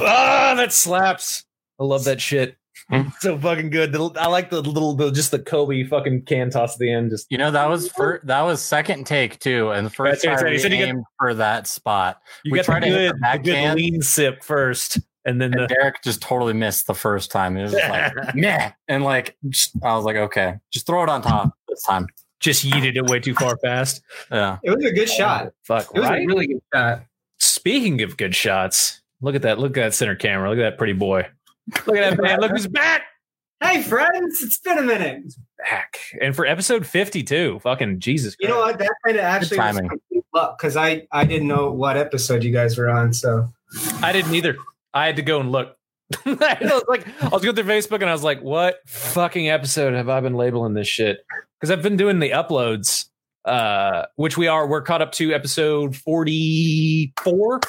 Ah, that slaps. I love that shit. Hmm. so fucking good. The- I like the little, the, just the Kobe fucking can toss at the end. Just You know that was for that was second take too, and the first That's what I time said. we You said you get- aimed for that spot. you We got the tried to hit good, the the good lean sip first, and then And the Derek just totally missed the first time. It was like meh, and like just, I was like, okay, just throw it on top this time. just yeeted it way too far fast. Yeah, It was a good shot. Fuck It was right. a really good shot. Speaking of good shots, look at that. Look at that center camera. Look at that pretty boy. Look at that man. Look who's back. Hey, friends, it's been a minute. Back. And for episode 52, fucking Jesus. You know what? That kind of actually was complete luck because I I didn't know what episode you guys were on. So I didn't either. I had to go and look. I was like, I was going through Facebook and I was like, what fucking episode have I been labeling this shit? Because I've been doing the uploads, uh, which we are, we're caught up to episode 44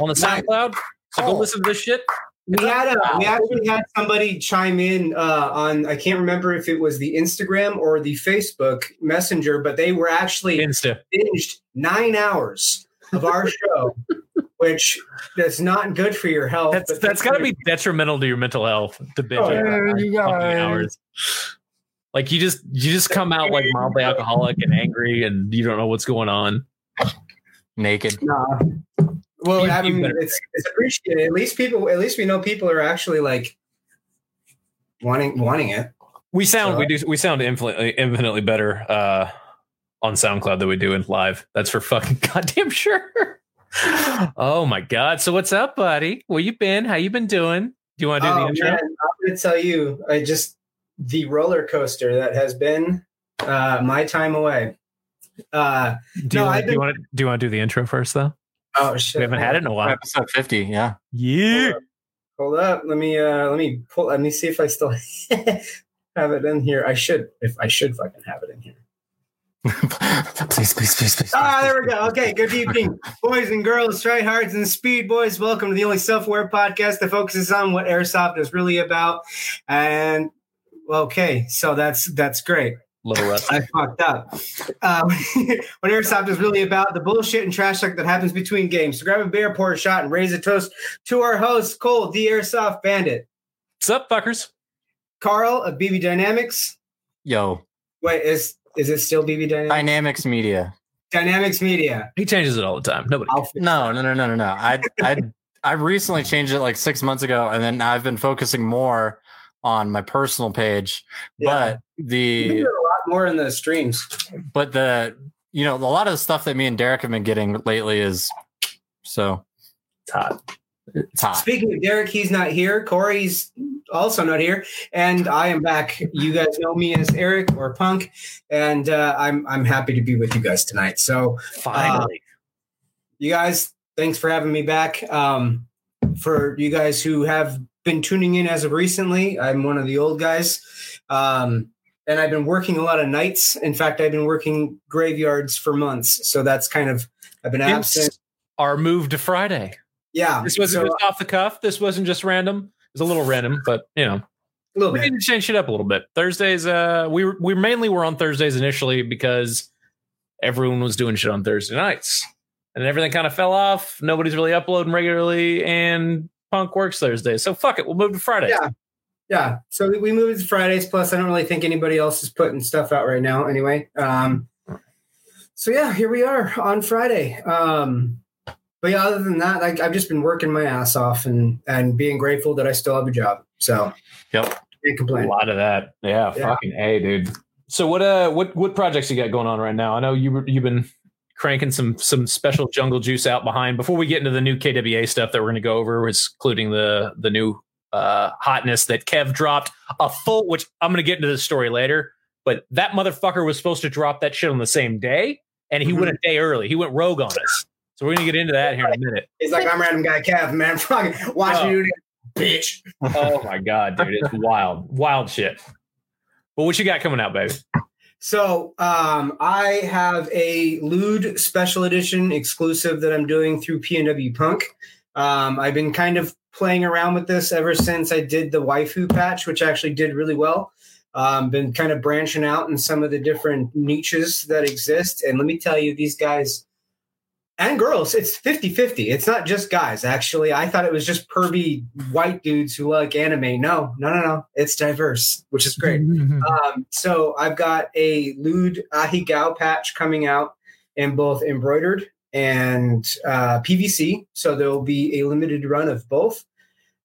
on the SoundCloud. So go Oh. listen to this shit. We had a we actually had somebody chime in uh, on I can't remember if it was the Instagram or the Facebook Messenger, but they were actually Insta. binged nine hours of our show, which that's not good for your health. That's but that's got to be detrimental to your mental health to binge Oh, it yeah. hours. Like you just you just come out like mildly alcoholic and angry, and you don't know what's going on. naked. Nah. Well, I mean, it's it's appreciated. At least people, at least we know people are actually like wanting wanting it. We sound So- we do we sound infinitely infinitely better uh, on SoundCloud than we do in live. That's for fucking goddamn sure. oh my god! So what's up, buddy? Where you been? How you been doing? Do you want to do Oh, the intro? man, I'm going to tell you, I just the roller coaster that has been uh, my time away. Uh, Do you, No, want, do you want to do you want to do the intro first though? Oh shit! We haven't had it in a while. Episode fifty. Yeah. Yeah. Hold up. Let me uh let me pull let me see if I still have it in here. I should if I should fucking have it in here. please, please, please, please. Ah, there we go. Okay, good evening, boys and girls, tryhards and speed boys. Welcome to the only self-aware podcast that focuses on what airsoft is really about. And okay, so that's that's great. Little rust. I fucked up. Uh, what airsoft is really about the bullshit and trash talk that happens between games. So grab a beer, pour a shot, and raise a toast to our host, Cole, the Airsoft Bandit, What's up, fuckers? Carl of BB Dynamics. Yo, Wait, is is it still BB Dynamics? Dynamics Media. Dynamics Media. He changes it all the time. Nobody. No, no, no, no, no, no. I, I, I recently changed it like six months ago, and then I've been focusing more on my personal page. Yeah. But You the a lot more in the streams. but the you know a lot of the stuff that me and Derek have been getting lately is so It's hot. it's hot. Speaking of Derek, he's not here. Corey's also not here, and I am back. You guys know me as Eric or Punk, and uh, I'm I'm happy to be with you guys tonight. So Finally. you guys, thanks for having me back. Um, for you guys who have been tuning in as of recently, I'm one of the old guys. Um, and I've been working a lot of nights. In fact, I've been working graveyards for months. So that's kind of, I've been absent. Our move to Friday. Yeah. This wasn't so, just off the cuff. This wasn't just random. It was a little random, but you know, a little we bit. need to change it up a little bit. Thursdays, uh, we were, we mainly were on Thursdays initially because everyone was doing shit on Thursday nights, and everything kind of fell off. Nobody's really uploading regularly, and Punk works Thursdays, so fuck it, we'll move to Friday. Yeah. Yeah. So we- we moved to Fridays. Plus, I don't really think anybody else is putting stuff out right now anyway. Um, so yeah, here we are on Friday. Um, but yeah, other than that, like I've just been working my ass off and and being grateful that I still have a job. So Yep. can't A lot of that. Yeah, Yeah. fucking a dude. So what uh what what projects you got going on right now? I know you you've been cranking some some special jungle juice out behind before we get into the new KWA stuff that we're going to go over, including the the new uh hotness that Kev dropped a full which I'm going to get into the story later, but that motherfucker was supposed to drop that shit on the same day and he went a day early. He went rogue on us. So we're going to get into that here in a minute. He's like, I'm random guy Kev, man. Fucking watch Oh. me bitch. Oh my god, dude, it's wild. Wild shit. Well, what you got coming out, baby? So um, I have a lewd special edition exclusive that I'm doing through PNW Punk. Um, I've been kind of playing around with this ever since I did the waifu patch, which actually did really well. Um, been kind of branching out in some of the different niches that exist. And let me tell you, these guys and girls, it's 50 50. It's not just guys, actually. I thought it was just pervy white dudes who like anime. No, no, no, no. It's diverse, which is great. Um, so I've got a lewd Ahegao patch coming out in both embroidered and uh, PVC. So there will be a limited run of both.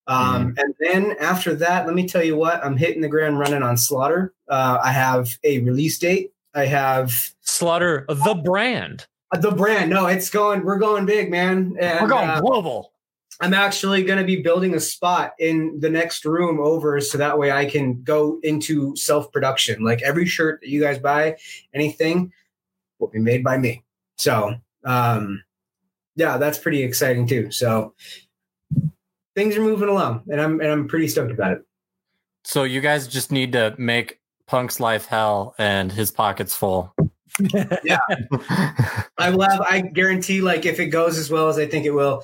Um, And then after that, let me tell you what, I'm hitting the ground running on Slaughter. Uh, I have a release date. I have Slaughter the brand. The brand. No, it's going, we're going big, man. And, We're going uh, global. I'm actually going to be building a spot in the next room over so that way I can go into self production. Like every shirt that you guys buy, anything will be made by me. So, um, yeah, that's pretty exciting too. So things are moving along and I'm, and I'm pretty stoked about it. So you guys just need to make Punk's life hell and his pockets full. I will have, I guarantee like if it goes as well as I think it will,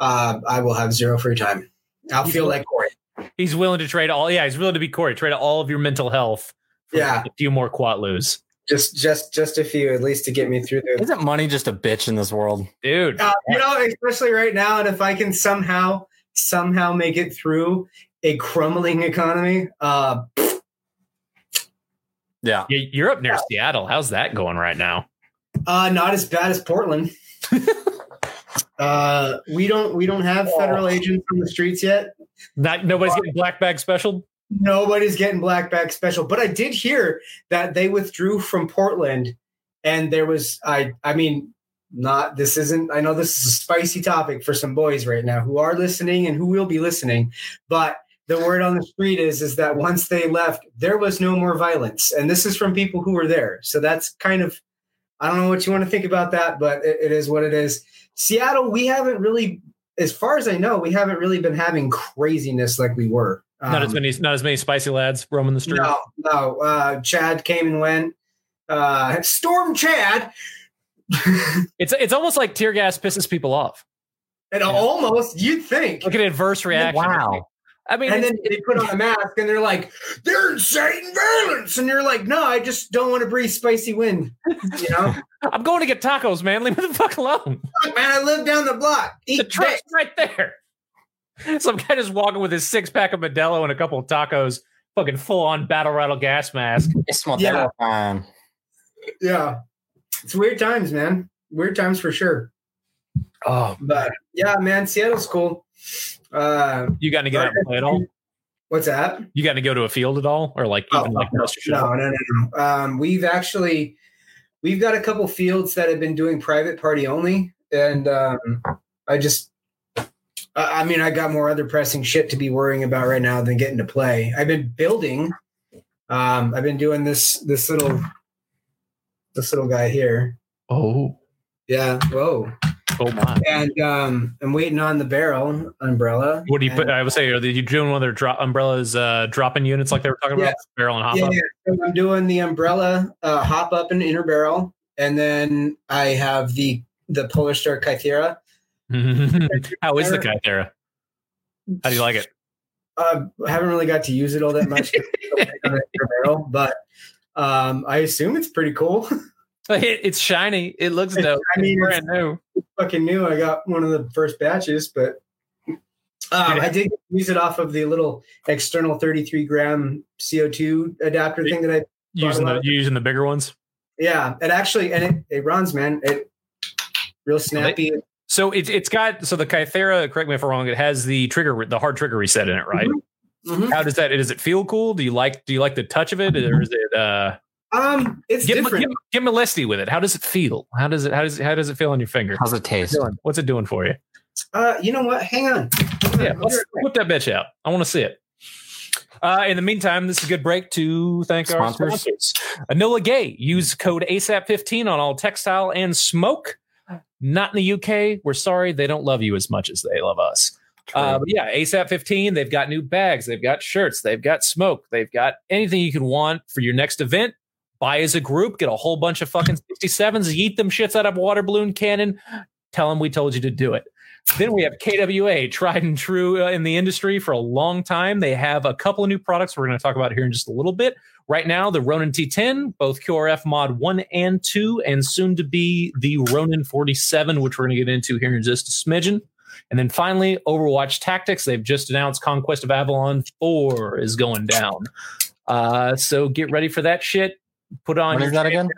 uh, I will have zero free time. I'll feel like Corey. He's willing to trade all. Yeah, he's willing to be Corey. Trade all of your mental health. for Yeah. a few more Quatloos, Just, just, just a few at least to get me through the, Isn't money just a bitch in this world? dude. Uh, you know, especially right now, and if I can somehow somehow make it through a crumbling economy, uh, Yeah. Yeah, You're up near Seattle. How's that going right now? uh, not as bad as Portland. uh, we don't we don't have federal agents on the streets yet. Not nobody's getting black bag special. Nobody's getting black bag special, but I did hear that they withdrew from Portland, and there was I I mean. Not this isn't. I know this is a spicy topic for some boys right now who are listening and who will be listening, but the word on the street is is that once they left there was no more violence and this is from people who were there so that's kind of i don't know what you want to think about that but it, it is what it is seattle we haven't really as far as i know we haven't really been having craziness like we were not as Um, many. Not as many spicy lads roaming the street. no no uh chad came and went uh storm chad It's it's almost like tear gas pisses people off. and almost you'd think Look at adverse reaction. Wow. I mean, and then they put on a mask and they're like, they're inciting violence. And you're like, no, I just don't want to breathe spicy wind. You know, I'm going to get tacos, man. Leave me the fuck alone. Fuck, man, I live down the block. The Eat truck's dick. right there. Some guy just walking with his six pack of Modelo and a couple of tacos, fucking full on battle rattle gas mask. It's my Yeah. terrifying. Yeah. It's weird times, man. Weird times for sure. Oh, But yeah, man, Seattle's cool. Uh, you got to get out and play at all? what's that? You got to go to a field at all, or like Oh, even like no, most of your no, no, no. Um, we've actually we've got a couple fields that have been doing private party only, and um, I just, I I mean, I got more other pressing shit to be worrying about right now than getting to play. I've been building. Um, I've been doing this this little this little guy here. Oh, Yeah. Whoa. Oh my! And um, I'm waiting on the barrel umbrella. What do you put? I would say, are you doing one of their drop umbrellas, uh, dropping units like they were talking Yeah. about, barrel and hop yeah, up? yeah. So I'm doing the umbrella uh, hop up and inner barrel, and then I have the the Polar Star Kythera. How is the Kythera? How do you like it? Uh, I haven't really got to use it all that much on barrel, but um, I assume it's pretty cool. It- It's shiny. It looks It's- dope. I mean, It's it's- brand new. Fucking new. I got one of the first batches, but um, I did use it off of the little external 33 gram CO2 adapter thing that I Using the you using the bigger ones. yeah. It actually and it it runs, man. It real snappy. So it's it's got so the Kythera. Correct me if I'm wrong. It has the trigger, the hard trigger reset in it, right? Mhm. How does that? Does it feel cool? Do you like? Do you like the touch of it, or is it? uh Um, it's Get different. get, get molesty with it. How does it feel? How does it? How does it? How does it feel on your finger? How's it taste? What's it doing for you? Uh, you know what? Hang on. Yeah, let's whip that bitch out. I want to see it. Uh, in the meantime, this is a good break to thank our Sponsors. sponsors. Enola Gay. Use code ASAP15 on all textile and smoke. Not in the UK. We're sorry. They don't love you as much as they love us. Uh, but yeah, ASAP 15, they've got new bags, they've got shirts, they've got smoke, they've got anything you can want for your next event. Buy as a group, get a whole bunch of fucking 67s, eat them shits out of water balloon cannon, tell them we told you to do it. Then we have KWA, tried and true uh, in the industry for a long time. They have a couple of new products we're going to talk about here in just a little bit. Right now, the Ronin T10, both QRF mod 1 and 2, and soon to be the Ronin 47, which we're going to get into here in just a smidgen. And then finally, Overwatch Tactics. They've just announced Conquest of Avalon 4 is going down. Uh, so get ready for that shit. Put on When your is that again?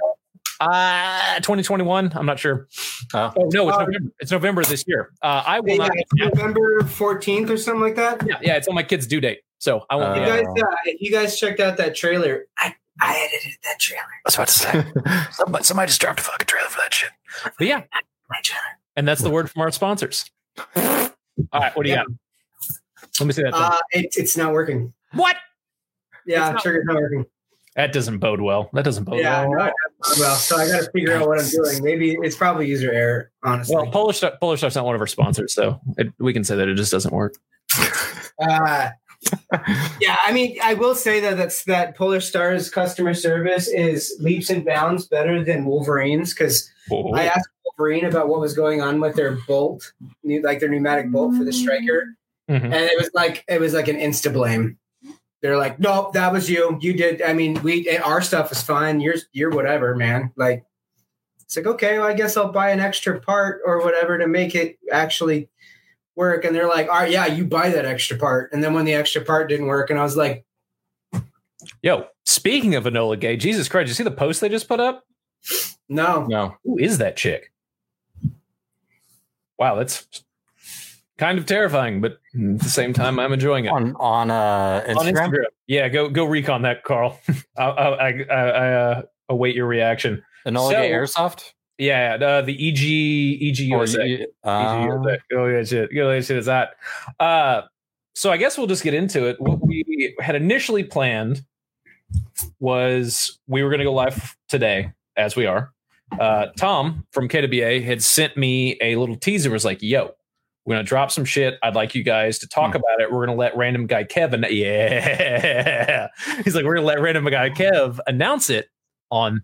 uh 2021. I'm not sure. Oh. Oh no, it's Uh, November. It's November this year. Uh, I will Yeah, not. November 14th or something like that. Yeah, yeah, it's on my kid's due date, so I won't. Uh, You guys, uh, you guys checked out that trailer, I, I edited that trailer. I was about to say somebody, somebody just dropped a fucking trailer for that shit. But yeah, My trailer. and that's the word from our sponsors. All right, what do you Yeah. got? Let me see that. Uh, it, it's not working. what? Yeah, It's not- trigger's not working. That doesn't bode well. That doesn't bode Yeah, well. no, well, so I got to figure out what I'm doing. Maybe it's probably user error, honestly. Well, Polar Star, Polar Star's not one of our sponsors, so it, we can say that it just doesn't work. Uh, yeah, I mean, I will say that that's that Polar Star's customer service is leaps and bounds better than Wolverine's because I asked Wolverine about what was going on with their bolt, new- like their pneumatic bolt for the striker, Mhm. and it was like it was like an insta blame. They're like, nope, that was you. You did. I mean, we eh, our stuff is fine. Yours, you're whatever, man. Like, it's like okay, well, I guess I'll buy an extra part or whatever to make it actually work. And they're like, all right, yeah, you buy that extra part. And then when the extra part didn't work, and I was like, Yo, speaking of Enola Gay, Jesus Christ, you see the post they just put up? no, no. Who is that chick? Wow, that's kind of terrifying, but at the same time, I'm enjoying it. On on uh Instagram. On Instagram. Yeah, go go recon that, Carl. I, I, I, I uh, await your reaction. Enola So- Gay Airsoft? Yeah, uh, the EG EG USA. EG uh, USA. Oh yeah, shit. Go yeah, shit is that. Uh, so I guess we'll just get into it. What we had initially planned was we were going to go live today, as we are. Uh, Tom from KWA had sent me a little teaser. Was like, "Yo, we're gonna drop some shit. I'd like you guys to talk Hmm. about it. We're gonna let random guy Kevin. Yeah, he's like, we're gonna let random guy Kev announce it on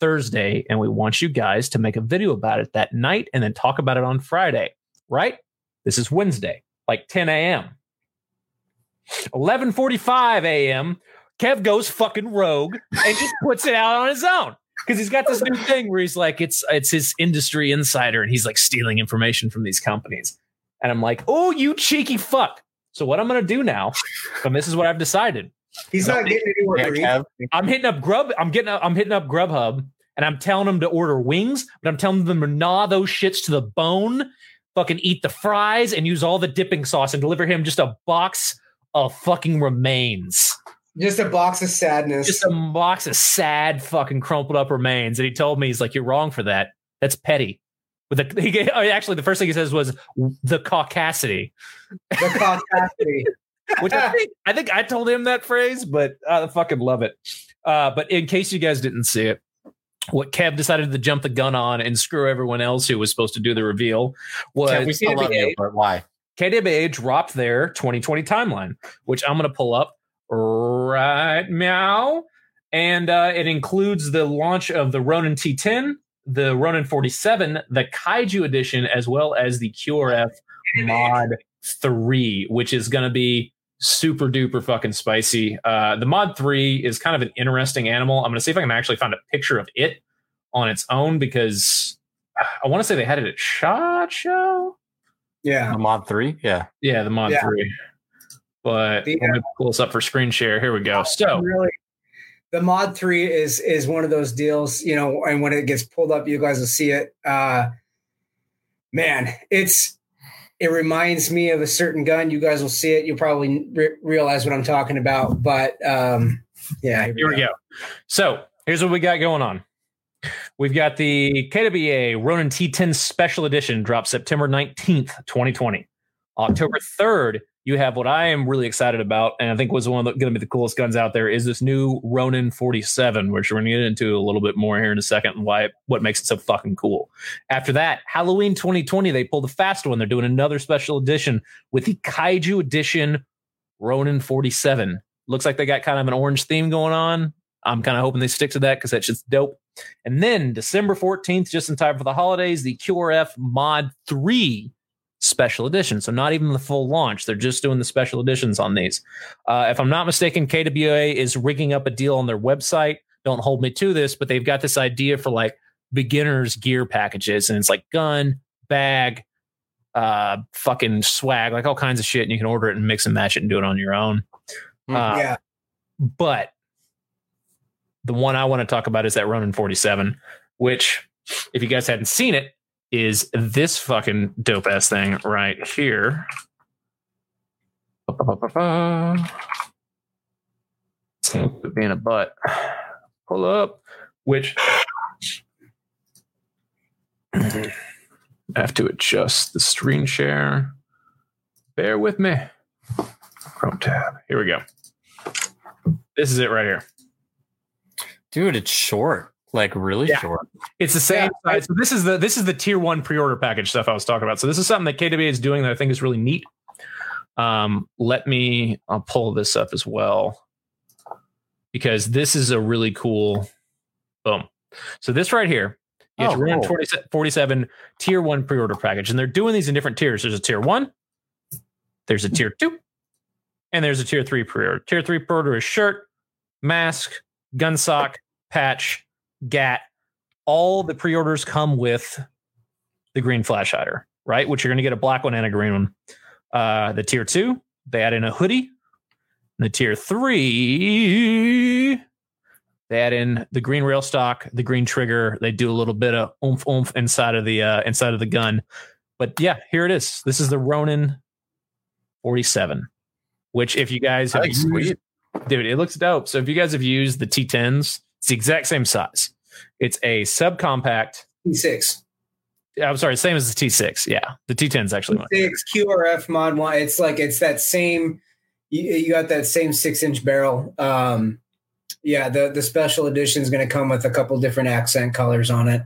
Thursday, and we want you guys to make a video about it that night and then talk about it on Friday. Right? This is Wednesday, like 10 a.m. 11:45 a.m. Kev goes fucking rogue and just puts it out on his own because he's got this new thing where he's like, it's it's his industry insider, and he's like stealing information from these companies. And I'm like, oh, you cheeky fuck. So what I'm gonna do now, and this is what I've decided. he's not getting anywhere. yeah, I'm hitting up Grub. I'm getting. Up, I'm hitting up Grubhub, and I'm telling them to order wings, but I'm telling them to gnaw those shits to the bone, fucking eat the fries, and use all the dipping sauce, and deliver him just a box of fucking remains, Just a box of sadness. just a box of sad fucking crumpled up remains. And he told me he's like, "You're wrong for that. That's petty." With the he, gave- oh, actually, the first thing he says was the caucasity, the caucasity. which I think I think I told him that phrase, but I fucking love it. Uh, but in case you guys didn't see it, what Kev decided to jump the gun on and screw everyone else who was supposed to do the reveal was Kev, we still love you, but why? KWA dropped their 2020 timeline, which I'm going to pull up right now. And uh, it includes the launch of the Ronin T10, the Ronin 47, the Kaiju edition, as well as the QRF Mod 3, which is going to be super duper fucking spicy. Uh, the Mod 3 is kind of an interesting animal. I'm going to see if I can actually find a picture of it on its own because I want to say they had it at SHOT Show. Yeah. The mod three? Yeah. Yeah, the mod Yeah. three. But The, let me pull this up for screen share. Here we go. So really the mod 3 is is one of those deals you know and when it gets pulled up you guys will see it uh man it's it reminds me of a certain gun you guys will see it you'll probably re- realize what i'm talking about but um yeah here we go. So here's what we got going on. We've got the KWA Ronin T10 Special Edition dropped September 19th, 2020. October 3rd, you have what I am really excited about, and I think was one of going to be the coolest guns out there is this new Ronin 47, which we're going to get into a little bit more here in a second, and why what makes it so fucking cool. After that, Halloween 2020, they pulled the fast one. They're doing another special edition with the Kaiju Edition Ronin 47. Looks like they got kind of an orange theme going on. I'm kind of hoping they stick to that because that's just dope. And then December 14th, just in time for the holidays, the QRF Mod 3 special edition. So not even the full launch. They're just doing the special editions on these. Uh, if I'm not mistaken, KWA is rigging up a deal on their website. Don't hold me to this, but they've got this idea for like beginners gear packages, and it's like gun, bag, uh, fucking swag, like all kinds of shit, and you can order it and mix and match it and do it on your own. Hmm. Uh, yeah. But the one I want to talk about is that Ronin 47, which, if you guys hadn't seen it, is this fucking dope ass thing right here. Being a butt. Pull up, which I have to adjust the screen share. Bear with me. Chrome tab. Here we go. This is it right here. Dude, it's short. Like really Yeah. short. It's the same Yeah, size. So this is the this is the tier one pre-order package stuff I was talking about. So this is something that KWA is doing that I think is really neat. Um, let me I'll pull this up as well because this is a really cool boom. So this right here, Oh, cool. 20 47 tier one pre-order package, and they're doing these in different tiers. There's a tier one, there's a tier two, and there's a tier three pre-order. Tier three pre-order is shirt, mask, gun sock, patch, GAT. All the pre-orders come with the green flash hider, right? Which you're going to get a black one and a green one. Uh, the tier two, they add in a hoodie. The tier three, they add in the green rail stock, the green trigger. They do a little bit of oomph oomph inside of the uh, inside of the gun. But yeah, here it is. This is the Ronin 47, which if you guys have used- dude, it looks dope. So if you guys have used the T10s, it's the exact same size. It's a subcompact. T6. I'm sorry, same as the T6. Yeah, the T10 is actually one. T6 QRF mod one. It's like it's that same. You, you got that same six inch barrel. Um, yeah, the the special edition is going to come with a couple different accent colors on it,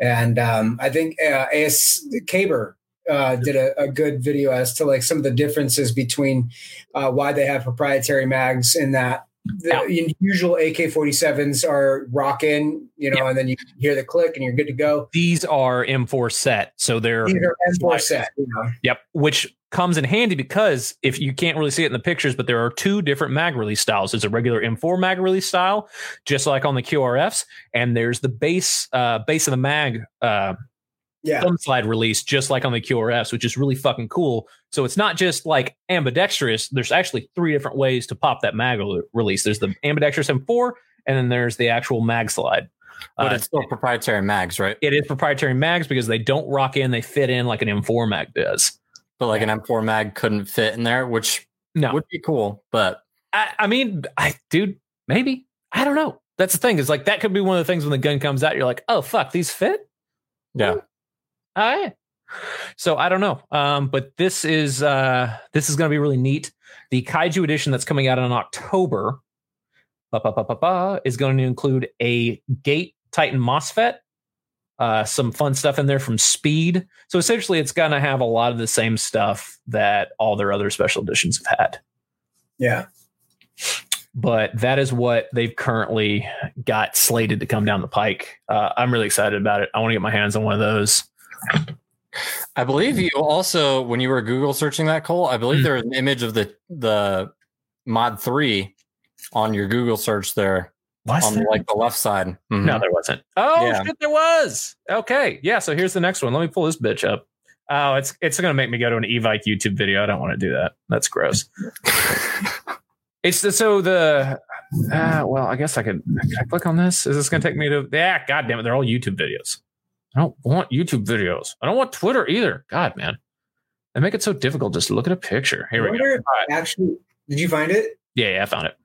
and um, I think uh, AS Caber uh, did a, a good video as to like some of the differences between uh, why they have proprietary mags in that. The Yeah. usual AK-47s are rocking, you know, and then you hear the click and you're good to go. These are M4 set, so they're These are M4 set, you know. Yep, which comes in handy because if you can't really see it in the pictures, but there are two different mag release styles. There's a regular M4 mag release style, just like on the QRFs, and there's the base uh, base of the mag uh, Yeah. thumb slide release, just like on the QRS, which is really fucking cool. So it's not just like ambidextrous. There's actually three different ways to pop that mag release. There's the ambidextrous M4, and then there's the actual mag slide. But Uh, it's still proprietary mags, right? it is proprietary mags because they don't rock in; they fit in like an M4 mag does. But like an M4 mag couldn't fit in there, which No, would be cool. But I, I mean, I dude, maybe I don't know. That's the thing is like that could be one of the things when the gun comes out, you're like, oh fuck, these fit. yeah, All right. So I don't know. Um, but this is uh this is gonna be really neat. The Kaiju edition that's coming out in October ba, ba, ba, ba, ba, is going to include a Gate Titan MOSFET, uh, some fun stuff in there from Speed. So essentially, it's going to have a lot of the same stuff that all their other special editions have had. Yeah. but that is what they've currently got slated to come down the pike. Uh, I'm really excited about it. I want to get my hands on one of those. I believe you also when you were Google searching that Cole, I believe Hmm. there was an image of the the mod three on your Google search there Was on like the left side. Mhm. No, there wasn't. Oh Yeah. shit, there was. Okay, yeah. So here's the next one. Let me pull this bitch up. Oh, it's it's gonna make me go to an Evike YouTube video. I don't want to do that. That's gross. it's the, so the. Uh, well, I guess I could. Can I click on this? Is this gonna take me to? Yeah, god damn it, they're all YouTube videos. I don't want YouTube videos. I don't want Twitter either. God, man, they make it so difficult just to look at a picture. Here I we go. wonder if Actually, did you find it? Yeah, yeah, I found it.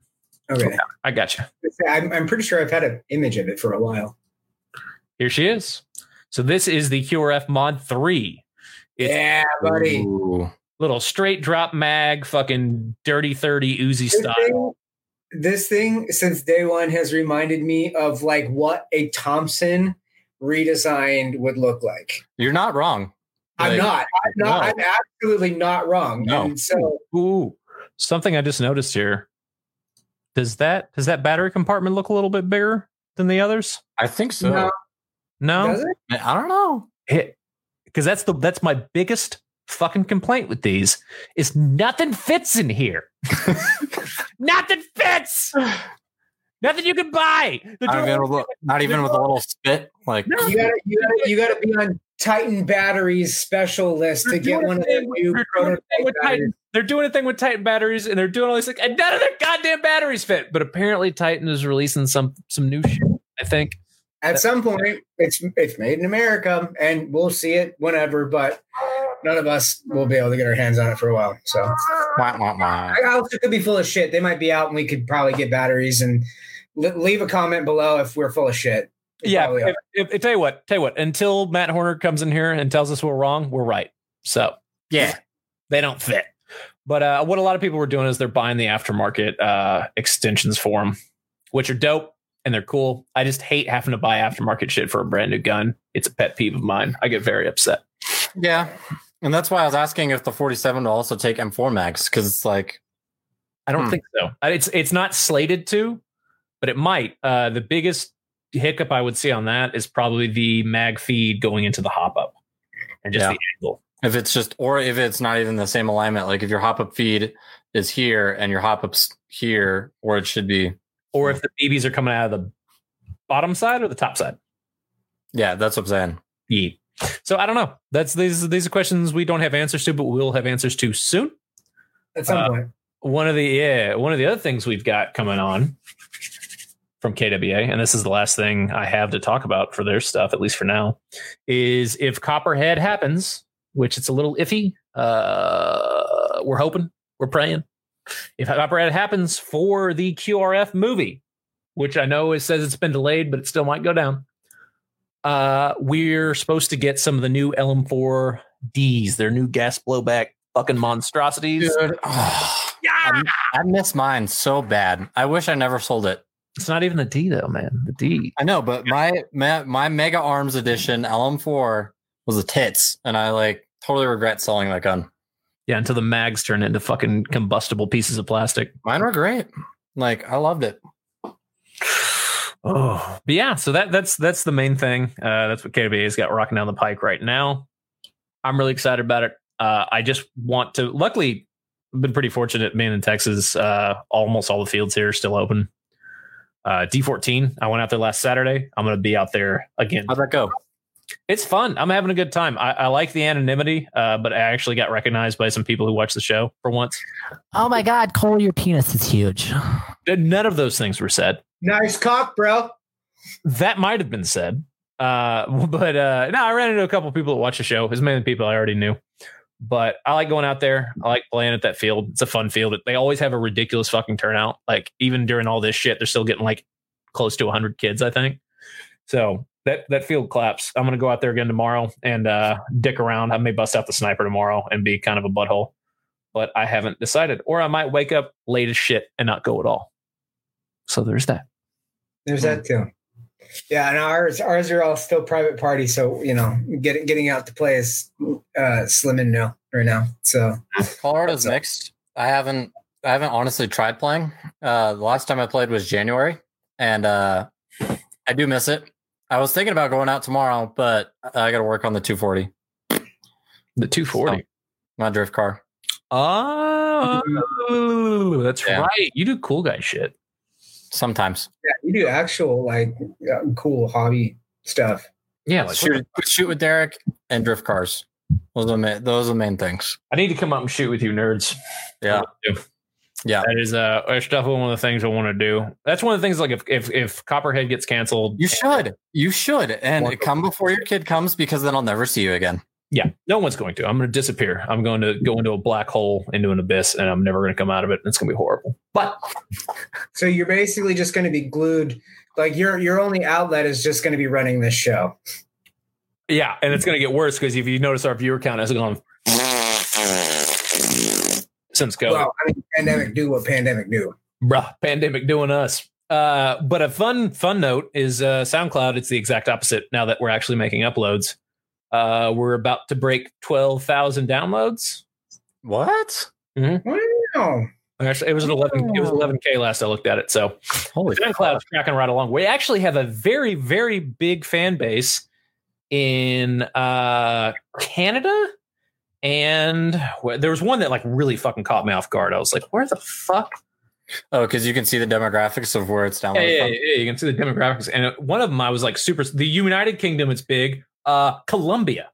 Okay. I got you. I'm, I'm pretty sure I've had an image of it for a while. Here she is. So this is the QRF Mod Three. It's yeah, buddy. Ooh. little straight drop mag, fucking dirty thirty Uzi This style. thing, this thing, since day one, has reminded me of like what a Thompson redesigned would look like. You're not wrong. I'm not. I'm not. no. I'm absolutely not wrong. No. And so Ooh, something I just noticed here. Does that does that battery compartment look a little bit bigger than the others? I think so. No. No, does it? I don't know. because that's the that's my biggest fucking complaint with these is nothing fits in here. nothing fits. Nothing you can buy. The Not even, with, not even with a little spit. Like No. You gotta, you gotta, you gotta be on Titan Batteries special list to They're get one of the new they're doing a thing with. Titan. They're doing a thing with Titan batteries, and they're doing all these things, and none of their goddamn batteries fit. But apparently, Titan is releasing some some new shit. I think. At some point, it's it's made in America, and we'll see it whenever. But none of us will be able to get our hands on it for a while. So wah, wah, wah. I also could be full of shit. They might be out, and we could probably get batteries. And li- leave a comment below if we're full of shit. We Yeah. If, if, if- tell you what, tell you what. Until Matt Horner comes in here and tells us we're wrong, we're right. So yeah. they don't fit. But uh, what a lot of people were doing is they're buying the aftermarket uh, extensions for them, which are dope and they're cool. I just hate having to buy aftermarket shit for a brand new gun. It's a pet peeve of mine. I get very upset. Yeah. And that's why I was asking if the 47 will also take M4 mags because it's like, I don't Hmm. think so. It's it's not slated to, but it might. Uh, the biggest hiccup I would see on that is probably the mag feed going into the hop up and just Yeah. the angle. if it's just, or if it's not even the same alignment, like if your hop up feed is here and your hop up's here, or it should be, Or if the BBs are coming out of the bottom side or the top side. yeah, that's what I'm saying. Yeah. So I don't know. That's these these are questions we don't have answers to, but we'll have answers to soon. At some uh, point, One of the yeah, one of the other things we've got coming on from KWA, and this is the last thing I have to talk about for their stuff, at least for now, is if Copperhead happens, which it's a little iffy. Uh, we're hoping, we're praying. If Copperhead happens for the QRF movie, which I know it says it's been delayed, but it still might go down. Uh, we're supposed to get some of the new LM4Ds, their new gas blowback fucking monstrosities. Dude, oh, Yeah. I, I miss mine so bad. I wish I never sold it. It's not even the D though, man. The D. I know, but my my, my Mega Arms edition LM4 was a tits, and I like totally regret selling that gun. Yeah, until the mags turn into fucking combustible pieces of plastic. Mine were great. Like I loved it. Oh, but yeah. So that that's that's the main thing. Uh, that's what KWA's got rocking down the pike right now. I'm really excited about it. Uh, I just want to. Luckily, I've been pretty fortunate being in Texas. Uh, almost all the fields here are still open. Uh, D14. I went out there last Saturday. I'm going to be out there again. How'd that go? It's fun. I'm having a good time. I, I like the anonymity, uh, but I actually got recognized by some people who watch the show for once. Oh my God, Cole, your penis is huge. None of those things were said. nice cock, bro. That might have been said. Uh, but uh, no, I ran into a couple of people that watch the show. It's mainly people I already knew. But I like going out there. I like playing at that field. It's a fun field. They always have a ridiculous fucking turnout. Like even during all this shit, they're still getting like close to 100 kids, I think. So that that field claps. I'm gonna go out there again tomorrow and uh, dick around. I may bust out the sniper tomorrow and be kind of a butthole, but I haven't decided. Or I might wake up late as shit and not go at all. So there's that. There's that too. Yeah, and ours ours are all still private parties, so you know, getting getting out to play is uh, slim and no right now. So Colorado's That's- mixed. I haven't I haven't honestly tried playing. Uh, the last time I played was January, and uh, I do miss it. I was thinking about going out tomorrow, but I got to work on the 240, The 240. my drift car. Oh, that's Yeah. right. You do cool guy shit. Sometimes yeah, you do actual like uh, cool hobby stuff. Yeah, like shoot shoot with Derek and drift cars. Those are the main, those are the main things. I need to come up and shoot with you, nerds. Yeah, Yeah. That is uh, that's definitely one of the things I want to do. That's one of the things. Like if if if Copperhead gets canceled, you should. You should, and Wonderful. come before your kid comes because then I'll never see you again. Yeah, no one's going to. I'm going to disappear. I'm going to go into a black hole, into an abyss, and I'm never going to come out of it. And it's going to be horrible. But So you're basically just going to be glued. Like your your only outlet is just going to be running this show. yeah, and it's going to get worse because if you notice, our viewer count has gone since COVID. Well, I mean, pandemic do what pandemic do. Bruh, pandemic doing us. Uh, but a fun fun note is uh, SoundCloud. It's the exact opposite now that we're actually making uploads. Uh, we're about to break twelve thousand downloads. What? Wow. Actually, it was an eleven. It was eleven k last I looked at it. So Holy SoundCloud's tracking right along. We actually have a very very big fan base in uh, Canada, and wh- there was one that like really fucking caught me off guard. I was like, "Where the fuck Oh, because you can see the demographics of where it's downloaded Yeah, yeah, from. yeah, you can see the demographics. And one of them, I was like, super. The United Kingdom, it's big. Uh, Colombia.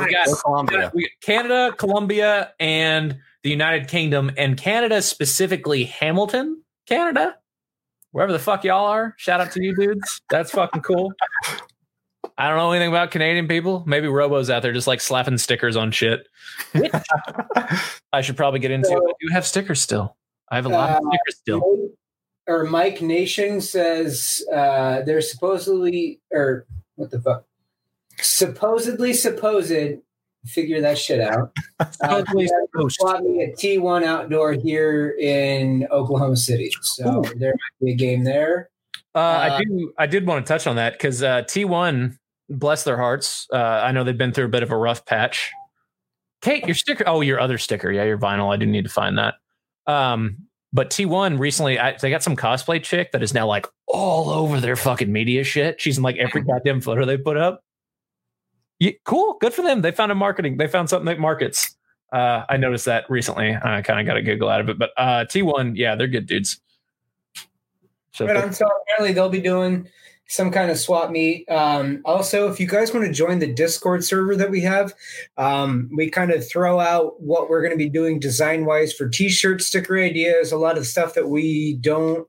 We got, Or Colombia. we got Canada, Colombia, and the United Kingdom, and Canada specifically Hamilton, Canada, wherever the fuck y'all are. Shout out to you dudes. That's fucking cool. I don't know anything about Canadian people. Maybe Robo's out there just like slapping stickers on shit. I should probably get into. I do have stickers still. I have a lot of Uh, stickers still. Or Mike Nation says uh, they're supposedly, or what the fuck? Supposedly supposed. Figure that shit out. Uh, Supposedly yeah, supposed. bought me a T1 outdoor here in Oklahoma City. So there might be a game there. Uh, I Uh, do. I did want to touch on that because uh, T1, bless their hearts. Uh, I know they've been through a bit of a rough patch. Kate, your sticker. Oh, your other sticker. Yeah, your vinyl. I do need to find that. Um, but T1 recently, I, they got some cosplay chick that is now like all over their fucking media shit. She's in like every goddamn photo they put up. Yeah, cool. Good for them. They found a marketing. They found something that markets. Uh, I noticed that recently. I kind of got a giggle out of it. But uh, T1, yeah, they're good dudes. So Right on. So apparently they'll be doing some kind of swap meet. Um, also, if you guys want to join the Discord server that we have, um, we kind of throw out what we're going to be doing design wise for t shirt sticker ideas, a lot of stuff that we don't